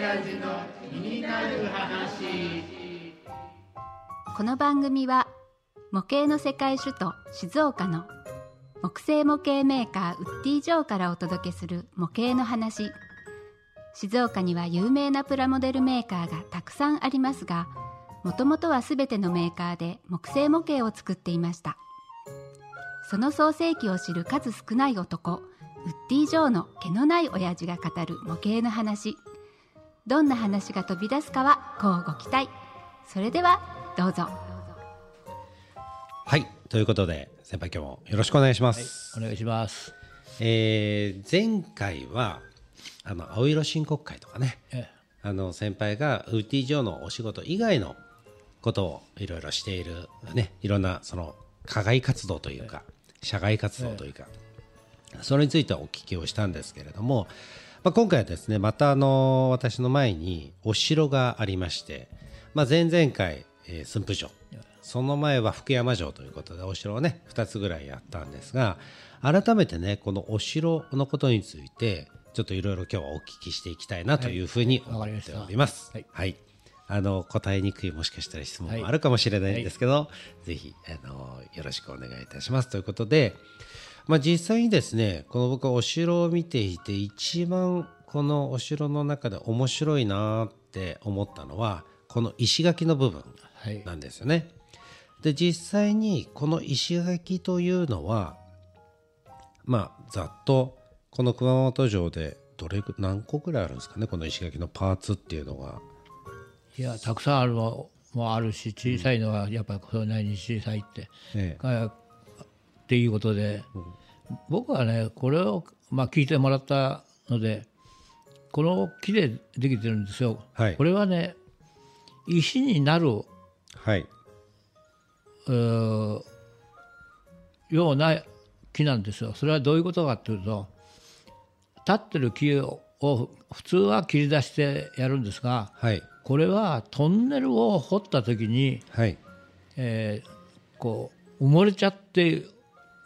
親父の気になる話この番組は模型の世界首都静岡の木製模型メーカーウッディ・ジョーからお届けする模型の話。静岡には有名なプラモデルメーカーがたくさんありますがもともとは全てのメーカーで木製模型を作っていました。その創世記を知る数少ない男ウッディ・ジョーの毛のない親父が語る模型の話。どんな話が飛び出すかはこうご期待。それではどうぞ。はいということで先輩今日もよろしくお願いします、お願いします。えー前回はあの青色申告会とかね。えあの先輩がウッディ・ジョーのお仕事以外のことをいろいろしているね。いろんなその課外活動というか社外活動というか。それについてお聞きをしたんですけれども、まあ、今回はですねまたあの私の前にお城がありまして、まあ、前々回、えー駿府城。その前は福山城ということでお城をね2つぐらいやったんですが改めてねこのお城のことについてちょっといろいろ今日はお聞きしていきたいなというふうに思っております。はい。はい。あの答えにくいもしかしたら質問もあるかもしれないんですけど、ぜひあのよろしくお願いいたします。ということで、まあ、実際にですねこの僕はお城を見ていて一番このお城の中で面白いなって思ったのはこの石垣の部分はい。なんですよね。で実際にこの石垣というのはまあざっとこの熊本城でどれぐ何個ぐらいあるんですかねこの石垣のパーツっていうのが。いやたくさんあるのもあるし小さいのはやっぱりそれなりに小さいって、ええ。がっていうことで、僕はねこれを、まあ、聞いてもらったのでこの木でできてるんですよ。はいこれはね石になるはい、うーような木なんですよ。それはどういうことかというと立ってる木をを普通は切り出してやるんですがはいこれはトンネルを掘った時に、はいえーこう埋もれちゃって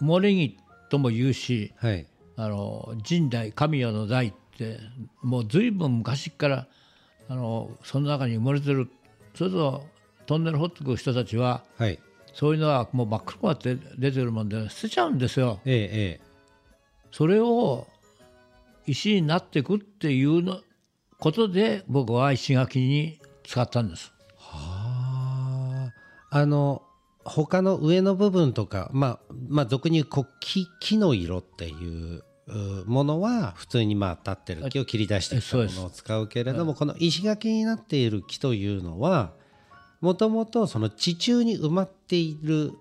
埋もれ木とも言うしはい。あの神代神代の代ってもう随分昔からあのその中に埋もれてる。それとトンネル掘ってくる人たちははい。そういうのはもう真っ黒くなって出てるもんで捨てちゃうんですよ。えええそれを石になっていくっていうのことで僕は石垣に使ったんです。はあ。あの他の上の部分とかまあまあ俗に言うこう木木の色っていううものは普通にまあ立ってる木を切り出してきたものを使うけれどもこの石垣になっている木というのはもともとその地中に埋まっている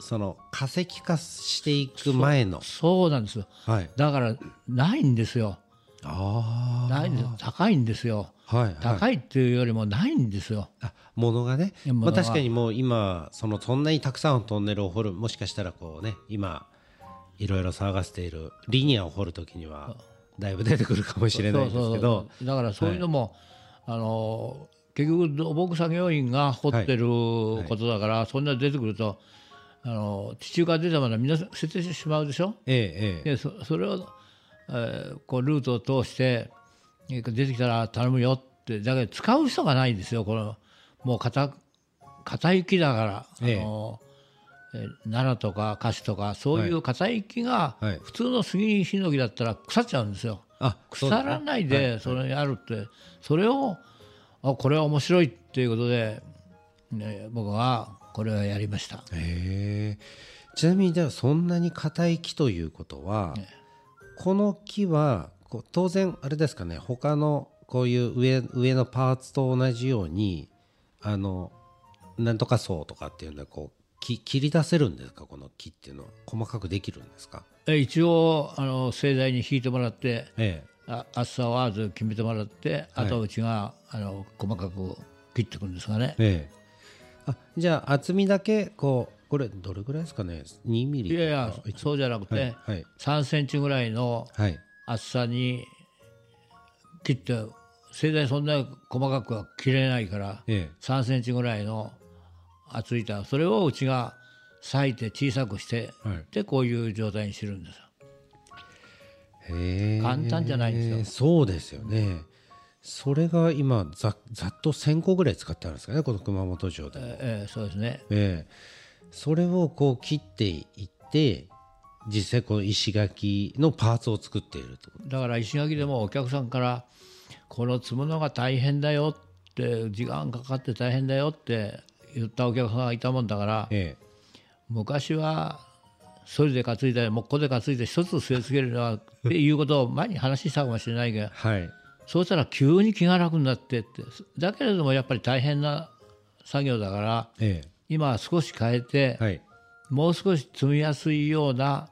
その化石化していく前のそうなんですよ。はいだからないんですよ。あないんです高いんですよ。あはいはい。高いっていうよりもないんですよ。あものがね。まあ、確かにもう今そのそんなにたくさんのトンネルを掘るもしかしたらこうね今いろいろ騒がせているリニアを掘るときにはだいぶ出てくるかもしれないですけど。そうそうそう。だからそういうのも、あの結局土木作業員が掘ってることだから、そんな出てくるとあの地中から出たものはみんな捨ててしまうでしょ？ええええ。でそそれを、えーこうルートを通してえー出てきたら頼むよってだけど使う人がないんですよこのもう片片行きだから、ええ。あのえー奈良とか樫とかそういう片行きがはい。普通の杉ヒノキだったら腐っちゃうんですよ。あ腐らないでそれやるって。それをあこれは面白いっていうことで、ね、僕はこれをやりました。ちなみにではそんなに硬い木ということは、この木はこう当然あれですかね他のこういう上上のパーツと同じようにあのなんとか層とかっていうのはこうき切り出せるんですかこの木っていうのは？細かくできるんですか？え一応あの盛大に引いてもらってえあ厚さをまず決めてもらって、あとはうちがあの細かく切っていくんですがね。え。ええ。あじゃあ厚みだけこうこれどれぐらいですかね？2ミリいやいやそうじゃなくて、はいはい。3センチぐらいのはい。厚さに切って盛大にそんな細かくは切れないから、ええ。3センチぐらいの厚い板それをうちが裂いて小さくして、はい。でこういう状態にしてるんです簡単じゃないんですよ。そうですよね。それが今ざざっと1000個ぐらい使ってあるんですかね？この熊本城でも、えええそうですね。えそれをこう切っていって実際この石垣のパーツを作っていると。だから石垣でもお客さんからこの積むのが大変だよって時間かかって大変だよって言ったお客さんがいたもんだからえ昔はそれで担いだり木工で担いで一つ据え付けるのはっていうことを前に話したかもしれないけどえはい。そうしたら急に気が楽になってってだけれどもやっぱり大変な作業だからえ今は少し変えてえはい。もう少し積みやすいような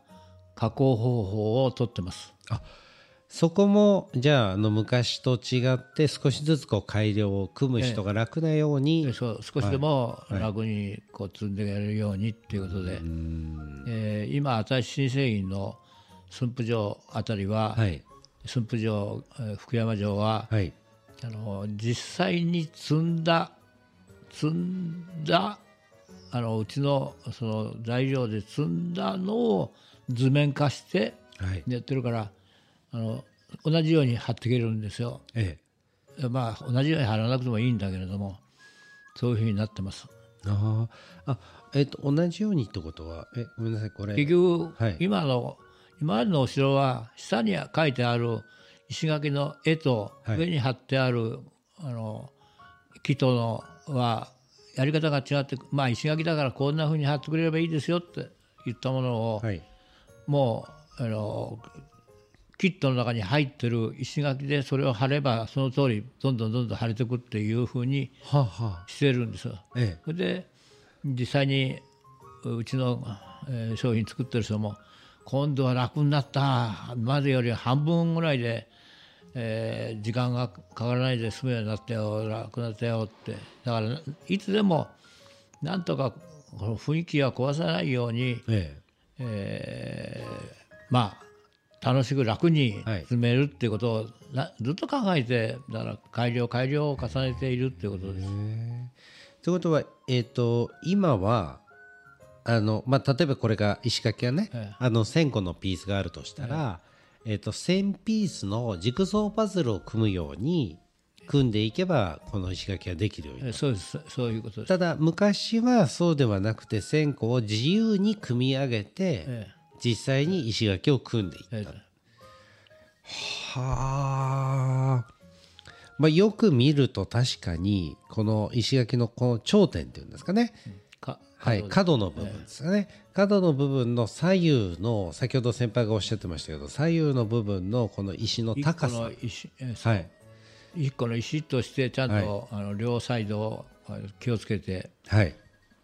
加工方法をとってます。そこもじゃああの昔と違って少しずつこう改良を組む人が楽なように、でそう少しでも楽にこう積んでやれるようにっていうことで、えー今新しい新製品の駿府城あたりは、はい。駿府城、えー福山城は、はい。あの実際に積んだ積んだあのうちのその材料で積んだのを図面化してはい。やってるからあの同じように貼っていけるんですよ。ええ。まあ同じように貼らなくてもいいんだけれどもそういうふうになってます。あああえっ、と同じようにってことはえごめんなさいこれ。結局、はい。今の今までのお城は下に書いてある石垣の絵とはい。上に貼ってある、あの木とのはやり方が違ってまあ石垣だからこんなふうに貼ってくれればいいですよって言ったものを、はい。もうあのキットの中に入ってる石垣でそれを貼ればその通りどんどんどんどん貼れていくっていうふうにはあ、はあ、してるんですよ。え。それで実際にうちの、えー商品作ってる人も今度は楽になったまでより半分ぐらいで、えー時間がかからないで済むようになったよ楽になったよって。だからいつでもなんとかこの雰囲気は壊さないように、ええ。えーまあ楽しく楽にはい。進めるっていうことをなずっと考えてだから改良改良を重ねているっていうことです。ということは、えっと今はあの、まあ、例えばこれが石垣がね、ええ。あの1000個のピースがあるとしたら、えっと1000ピースのジグソーパズルを組むように組んでいけばこの石垣ができるようになる。えそうです。そういうことです。ただ昔はそうではなくて1000個を自由に組み上げて、え実際に石垣を組んでいった、ええ。はあ、まあ、よく見ると確かにこの石垣のこの頂点っていうんですかね、かはい、角の部分。ですよね、角の部分の左右の先ほど先輩がおっしゃってましたけど左右の部分のこの石の一高さ。はい。一個の石としてちゃんと、あの両サイドを気をつけてはい。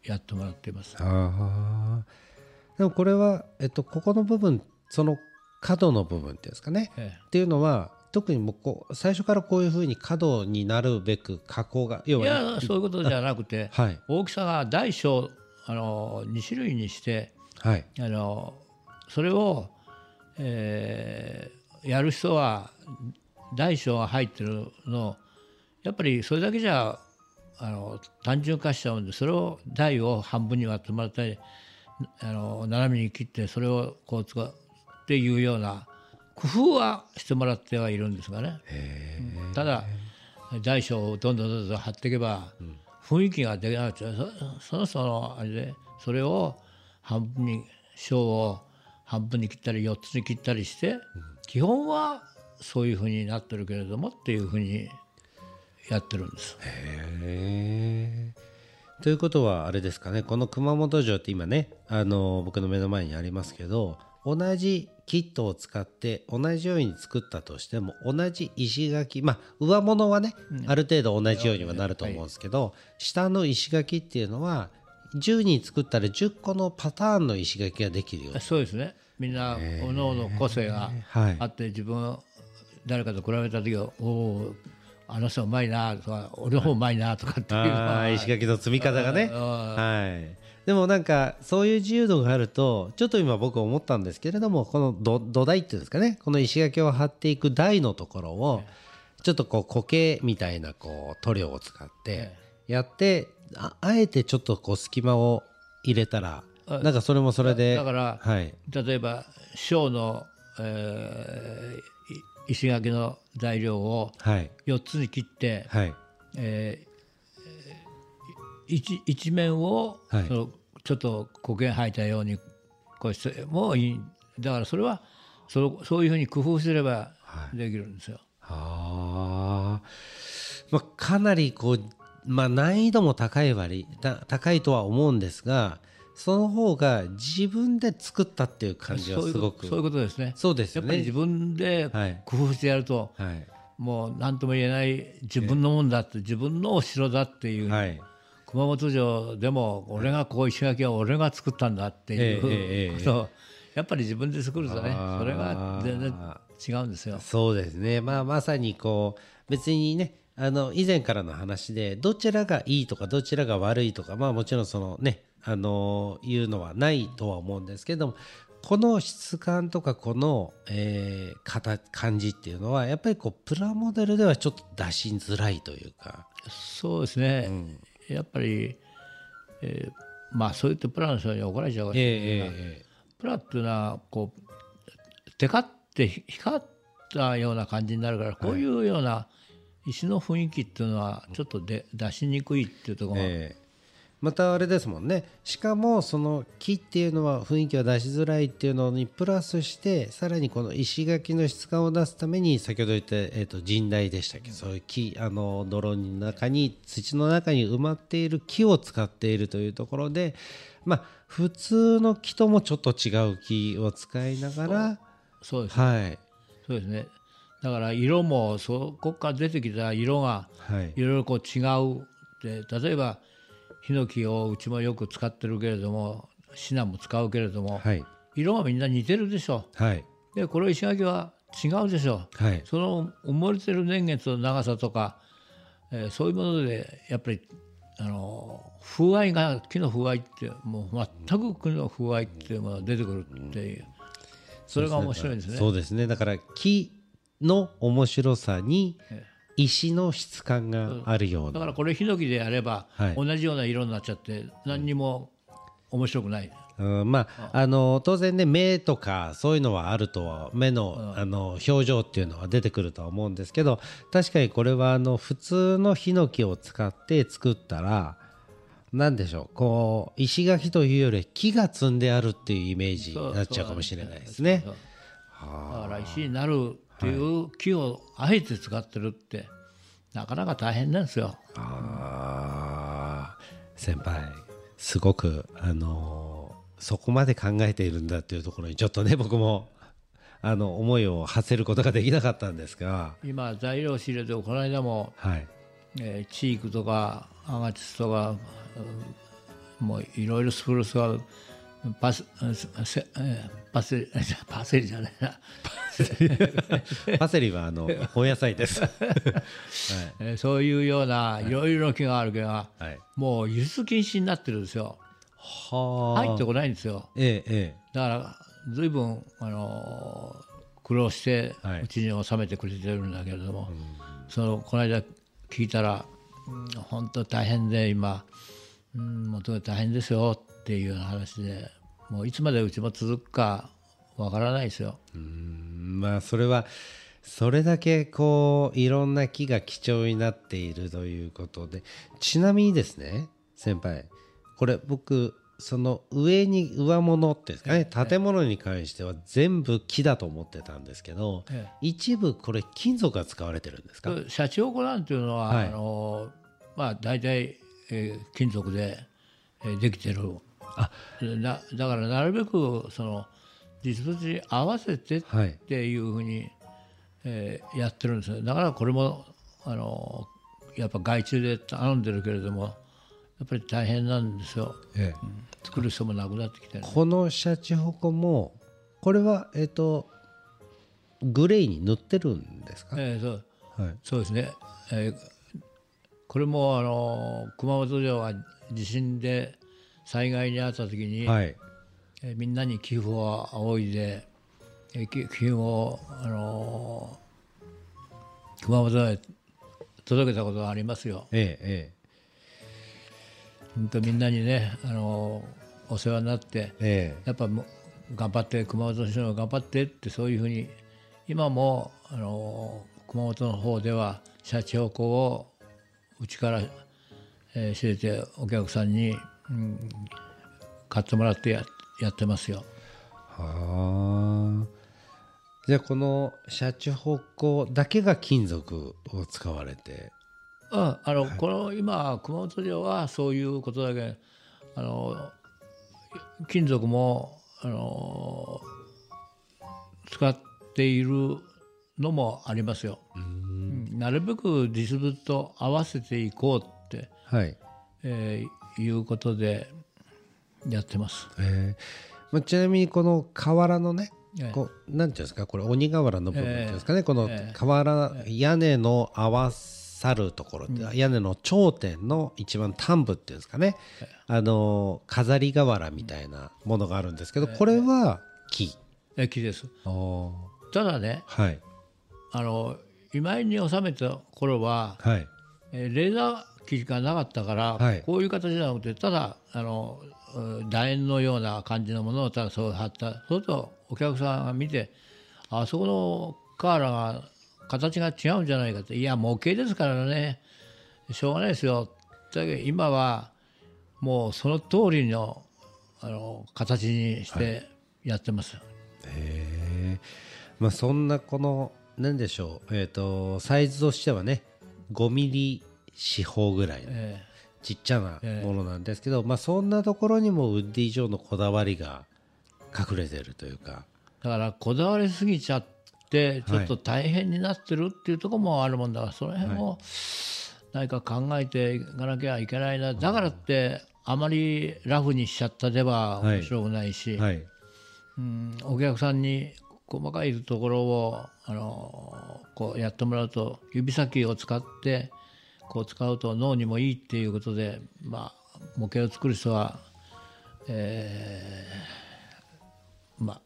やってもらっています。ああでもこれは、えっと、ここの部分その角の部分ですかね、え。っていうのは特にもうこう最初からこういうふうに角になるべく加工が要えいはやそういうことじゃなくて、はい。大きさが大小あの2種類にしてはい。あのそれを、えーやる人は大小が入ってるのをやっぱりそれだけじゃあの単純化しちゃうんでそれを台を半分に割ってもらったりあの斜めに切ってそれをこう使うっていうような工夫はしてもらってはいるんですがね、うんただ大小をどんどんどんどん貼っていけば雰囲気ができなくてそその人のあれでそれを半分に小を半分に切ったり4つに切ったりして基本はそういうふうになってるけれどもっていうふうにやってるんです。ということはあれですかね。この熊本城って今ねあの僕の目の前にありますけど同じキットを使って同じように作ったとしても同じ石垣まあ上物はね、ある程度同じようにはなると思うんですけど、下の石垣っていうのは10人作ったら10個のパターンの石垣ができるよそうですね。みんな各々個性がはい。あって自分誰かと比べた時は「おおあの人うまいな」とか「俺の方うまいな」とかっていう石垣の積み方がね。あはいでもなんかそういう自由度があるとちょっと今僕思ったんですけれどもこの土土台っていうんですかね。この石垣を張っていく台のところをちょっとこう苔みたいなこう塗料を使ってやってああえてちょっとこう隙間を入れたらあなんかそれもそれでだからはい。例えば小のえーい石垣の材料をはい。4つに切って、はい。えー一一面を、はい。そのちょっと苔が生えたようにこうしてもいい。だからそれはそのそういうふうに工夫すればできるんですよ。あ。ーまあ、かなりこう、まあ、難易度も高い割た高いとは思うんですがその方が自分で作ったっていう感じはすごく。そういうことですね。そうですよね。やっぱり自分ではい。工夫してやると、はい。もう何とも言えない自分のもんだって、自分のお城だっていう、はい熊本城でも俺がこう石垣は俺が作ったんだっていうことをやっぱり自分で作るとね。それが全然違うんですよ。そうですね、まあ、まさにこう別にねあの以前からの話でどちらがいいとかどちらが悪いとか、まあ、もちろんそのねあのいうのはないとは思うんですけどもこの質感とかこの、えー、形感じっていうのはやっぱりこうプラモデルではちょっと出しづらいというか。そうですね、やっぱり、えーまあそう言ってプラの人に怒られちゃうかもしえれないけど、ええプラっていうのはこうテカって光ったような感じになるからこういうような石の雰囲気っていうのはちょっとで出しにくいっていうところが、ええまたあれですもんね。しかもその木っていうのは雰囲気は出しづらいっていうのにプラスしてさらにこの石垣の質感を出すために先ほど言った、えー、と神代でしたっけ、そういう木あの泥の中に土の中に埋まっている木を使っているというところでまあ普通の木ともちょっと違う木を使いながらそう。ですね。はい。そうですね。だから色もそこから出てきた色がはい。いろいろこう違うで例えばヒノキをうちもよく使ってるけれどもシナも使うけれども、はい。色がみんな似てるでしょはい。でこれ石垣は違うでしょはい。その埋もれてる年月の長さとか、えーそういうものでやっぱりあの風合いが木の風合いってもう全く木の風合いっていうものが出てくるっていう。それが面白いですね。そうですね。だから木の面白さに石の質感があるような、だからこれヒノキでやれば、はい。同じような色になっちゃって何にも面白くない。うん、まああの当然ね目とかそういうのはあるとは目の,、あの表情っていうのは出てくるとは思うんですけど確かにこれはあの普通のヒノキを使って作ったらなんでしょうこう石垣というより木が積んであるっていうイメージになっちゃうかもしれないですね。だから石になるっていう木をあえて使ってるってなかなか大変なんですよ。あー先輩すごくあのーそこまで考えているんだっていうところにちょっとね僕も あの思いを馳せることができなかったんですが今材料仕入れてこの間もはいえーチークとかアガチスとか、うんもういろいろスプルスがパスせえーパセリパセリじゃないな、パセリはあのお野菜です。はい。えーそういうようない。ろいろな木があるけど、はい。もう輸出禁止になってるんですよ。は入ってこないんですよ。えええだから随分あのー苦労してはい。うちに収めてくれてるんだけれども、そのこの間聞いたら、うん本当大変で今、うん、もう大変ですよ。っていうような話でもういつまでうちも続くかわからないですよ。えうん。まあそれはそれだけこういろんな木が貴重になっているということで。ちなみにですね先輩これ僕その上に上物ってですかね建物に関しては全部木だと思ってたんですけどえ一部これ金属が使われてるんですか？シャチホコなんていうのは、はい。あのまあ、大体、えー金属で、えーできてるあなだからなるべくその実物に合わせてっはい。ていうふうに、えーやってるんですよ。だからこれもあのやっぱ外注で頼んでるけれどもやっぱり大変なんですよ、ええ。うん作る人もなくなってきてる。このシャチホコもこれはえっ、とグレーに塗ってるんですか、えーそう。はい、そうですね、えーこれもあの熊本城が地震で災害に遭った時に、はい。えーみんなに寄付を仰いで、寄付を、あのー熊本へ届けたことがありますよ。ええ本当みんなにね、あのーお世話になってええ。えやっぱ頑張って熊本の人が頑張ってってそういうふうに今もあの熊本の方ではシャチホコをうちから、えー、仕入れてお客さんに、うん、買ってもらってややってますよ。はあ。じゃあこのシャチホコだけが金属を使われて。うん、あの、はい、この今熊本城はそういうことだけあの金属もあの使っているのもありますよ。なるべく実物と合わせていこうって、はい。えー、いうことでやってます。えー。まあ、ちなみにこの瓦のねこうなんていうんですかこれ鬼瓦の部分ですかね、この瓦、屋根の合わさるところ、屋根の頂点の一番端部っていうんですかね、あの飾り瓦みたいなものがあるんですけど、これは木。木です。ただね、はい、あの今井に収めた頃は、はい、えレーザー機がなかったから、はい、こういう形じゃなくてただあの楕円のような感じのものをただそう貼った。そうするとお客さんが見てあそこの瓦が形が違うんじゃないかって。いや模型ですからね。しょうがないですよ。だけど今はもうその通りのあの形にしてやってます。はい、へまあそんなこの何でしょう。えっ、ー、とサイズとしてはね5ミリ四方ぐらいの、ちっちゃなものなんですけど、まあそんなところにもウッディ城のこだわりが隠れてるというか。だからこだわりすぎちゃってちょっと大変になってるっていうところもあるもんだからその辺も何か考えていかなきゃいけないな。だからってあまりラフにしちゃったでは面白くないし、はい。はい、うんお客さんに細かいところをあのこうやってもらうと指先を使ってこう使うと脳にもいいっていうことで、まあ、模型を作る人は、えー、まあ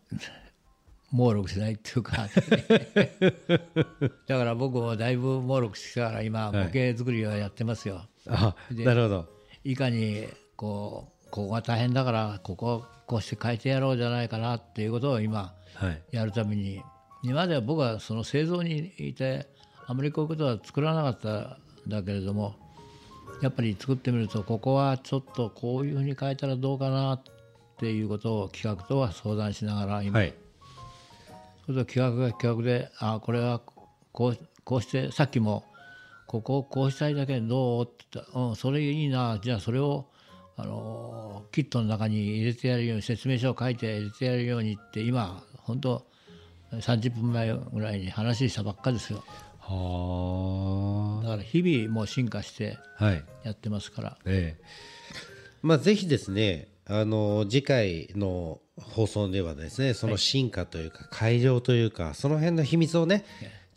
猛録しないっていうか。だから僕もだいぶ猛録してから今模型作りはやってますよ。はい、なるほど。いかにこうここが大変だからここをこうして変えてやろうじゃないかなっていうことを今やるために、はい、今までは僕はその製造にいてあまりこういうことは作らなかったんだけれどもやっぱり作ってみるとここはちょっとこういうふうに変えたらどうかなっていうことを企画とは相談しながら今、はい、それと企画が企画であこれはこうこうしてさっきもここをこうしたいだけどうって言った。うんそれいいな。じゃあそれをあのキットの中に入れてやるように説明書を書いて入れてやるようにって今本当30分前ぐらいに話したばっかですよ。はだから日々もう進化してやってますから。はい、ええ。まあ、ぜひですねあの次回の放送ではですねその進化というか改良というかその辺の秘密をね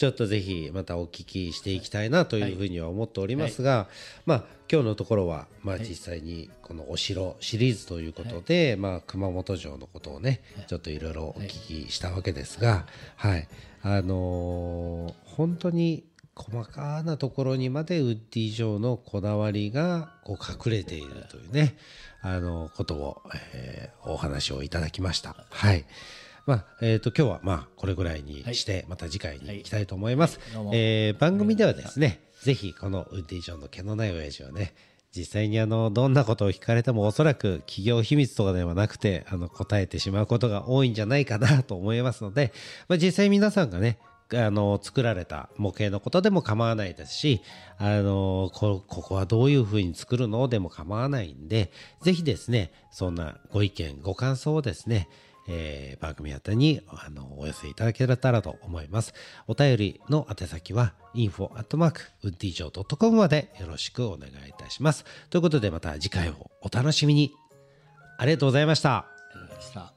ちょっとぜひまたお聞きしていきたいなというふうには思っておりますが、まあ今日のところはまあ実際にこのお城シリーズということで、まあ熊本城のことをねちょっといろいろお聞きしたわけですが、はい。あの本当に細かなところにまでウッディ城のこだわりがこう隠れているというねあのことを、えー、お話をいただきました。はい。まあえーと、今日はまあこれぐらいにして、また次回に行きたいと思います。はい、えー、番組ではですね、ぜひこのウッディ城の毛のない親父をね、実際にあのどんなことを聞かれてもおそらく企業秘密とかではなくてあの答えてしまうことが多いんじゃないかなと思いますので、まあ、実際皆さんがねあの作られた模型のことでも構わないですしあのこここはどういうふうに作るのでも構わないんでぜひですねそんなご意見ご感想をですねえー、番組宛てにあのお寄せいただけたらと思います。お便りの宛先は info.undijo.com までよろしくお願いいたします。ということでまた次回をお楽しみに。ありがとうございました。ありがとうございました。